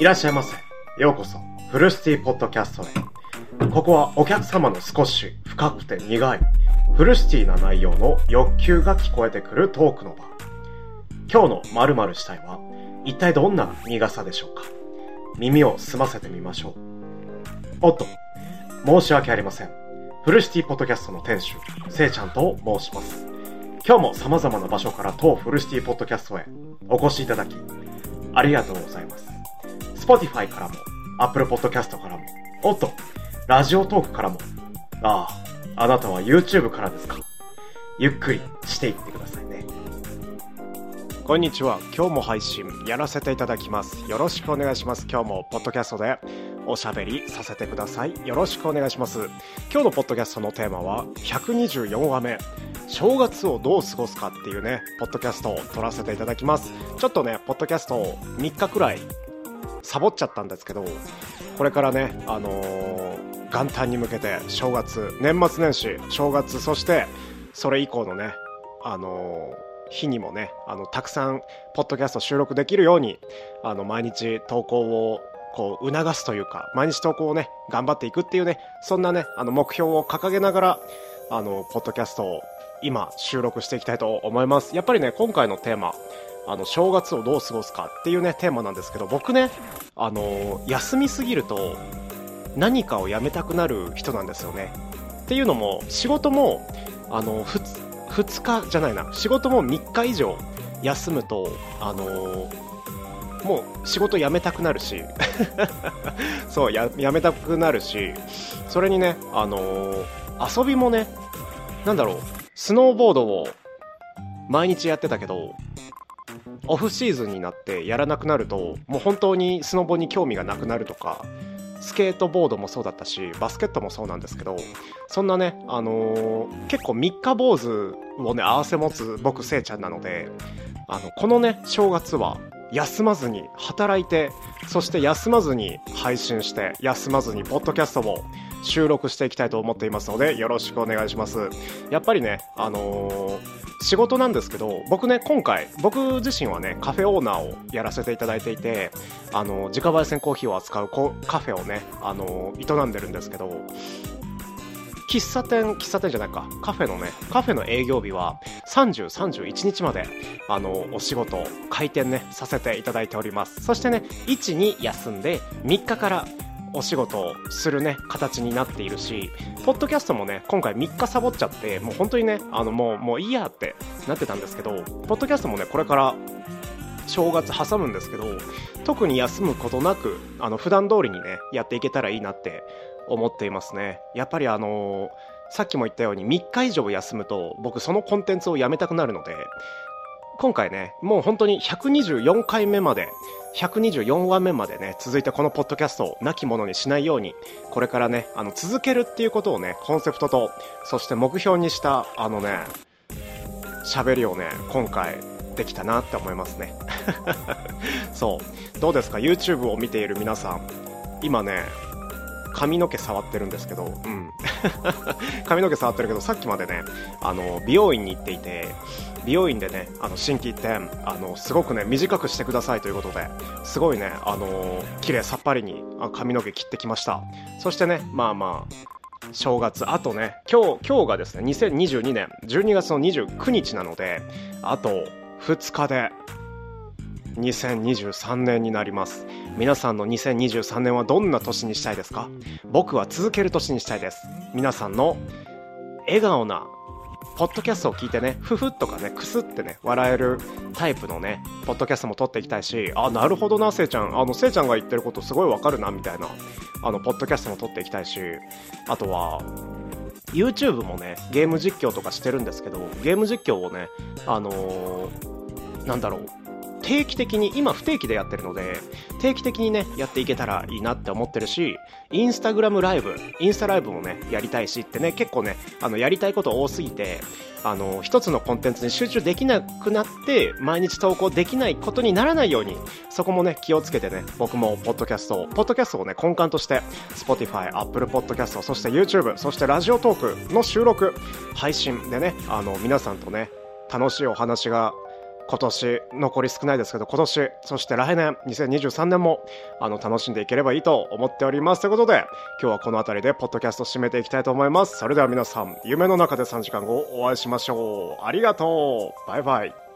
いらっしゃいませ。ようこそ、フルシティポッドキャストへ。ここはお客様の少し深くて苦い、フルシティな内容の欲求が聞こえてくるトークの場。今日の〇〇したいは、一体どんな苦さでしょうか？耳を澄ませてみましょう。おっと、申し訳ありません。フルシティポッドキャストの店主、せいちゃんと申します。今日も様々な場所から当フルシティポッドキャストへお越しいただき、ありがとうございます。Spotify からも、Apple Podcast からも、おっと、ラジオトークからも、ああ、あなたは YouTube からですか？ゆっくりしていってくださいね。こんにちは。今日も配信やらせていただきます。よろしくお願いします。今日もポッドキャストでおしゃべりさせてください。よろしくお願いします。今日のポッドキャストのテーマは124話目。正月をどう過ごすかっていうね、ポッドキャストを撮らせていただきます。ちょっとね、ポッドキャストを3日くらいサボっちゃったんですけど、これからね、あのー、元旦に向けて正月、年末年始、正月、そしてそれ以降のね、あのー日にもね、あの、たくさん、ポッドキャスト収録できるように、あの、毎日投稿を、こう、促すというか、毎日投稿をね、頑張っていくっていうね、そんなね、あの、目標を掲げながら、あの、ポッドキャストを今、収録していきたいと思います。やっぱりね、今回のテーマ、あの、正月をどう過ごすかっていうね、テーマなんですけど、僕ね、あの、休みすぎると、何かをやめたくなる人なんですよね。っていうのも、仕事も、あの、2, 2日じゃないな、仕事も3日以上休むと、あのもう仕事辞めたくなるし そうや、辞めたくなるし、それにね、あのー、遊びもね、なんだろう、スノーボードを毎日やってたけど、オフシーズンになってやらなくなるともう本当にスノボに興味がなくなるとかスケートボードもそうだったしバスケットもそうなんですけどそんなね、あのー、結構三日坊主をね合わせ持つ僕せいちゃんなのであのこのね正月は休まずに働いてそして休まずに配信して休まずにポッドキャストも収録していきたいと思っていますのでよろしくお願いします。やっぱりねあのー仕事なんですけど僕ね今回僕自身はねカフェオーナーをやらせていただいていてあの自家焙煎コーヒーを扱うカフェをねあの営んでるんですけど喫茶店、喫茶店じゃないか、カフェのね、カフェの営業日は30、31日まで、あの、お仕事、開店ね、させていただいております。そしてね、1、2休んで、3日からお仕事をするね、形になっているし、ポッドキャストもね、今回3日サボっちゃって、もう本当にね、あの、もう、もういいやってなってたんですけど、ポッドキャストもね、これから正月挟むんですけど、特に休むことなく、あの、普段通りにね、やっていけたらいいなって思っていますね。やっぱりあのー、さっきも言ったように3日以上休むと、僕そのコンテンツをやめたくなるので、今回ね、もう本当に124回目まで124話目までね、続いたこのポッドキャストを亡き者にしないように、これからね、あの、続けるっていうことをね、コンセプトと、そして目標にした、あのね、喋りをね、今回、できたなって思いますね。そう。どうですか ?YouTube を見ている皆さん。今ね、髪の毛触ってるんですけど、うん。髪の毛触ってるけど、さっきまでね、あの、美容院に行っていて、美容院でね、あの、新規一点、あの、すごくね、短くしてくださいということで、すごいね、あの綺麗さっぱりに髪の毛切ってきました。そしてね、まあまあ、正月、あとね、今日、今日がですね、2022年12月の29日なので、あと2日で2023年になります。皆さんの2023年はどんな年にしたいですか？僕は続ける年にしたいです。皆さんの笑顔なポッドキャストを聞いてね、ふふっとかね、くすってね、笑えるタイプのね、ポッドキャストも撮っていきたいし、あ、なるほどな、せいちゃん。あの、せいちゃんが言ってることすごいわかるな、みたいな、あの、ポッドキャストも撮っていきたいし、あとは、YouTube もね、ゲーム実況とかしてるんですけど、ゲーム実況をね、あのー、なんだろう、定期的に、今不定期でやってるので、定期的にね、やっていけたらいいなって思ってるし、インスタグラムライブ、インスタライブもね、やりたいしってね、結構ね、あの、やりたいこと多すぎて、あの、一つのコンテンツに集中できなくなって、毎日投稿できないことにならないように、そこもね、気をつけてね、僕もポッドキャストを、ポッドキャストをね、根幹として、Spotify、Apple Podcast、そして YouTube、そしてラジオトークの収録、配信でね、あの、皆さんとね、楽しいお話が今年、残り少ないですけど、今年、そして来年、2023年も、あの、楽しんでいければいいと思っております。ということで、今日はこの辺りで、ポッドキャスト締めていきたいと思います。それでは皆さん、夢の中で3時間後お会いしましょう。ありがとうバイバイ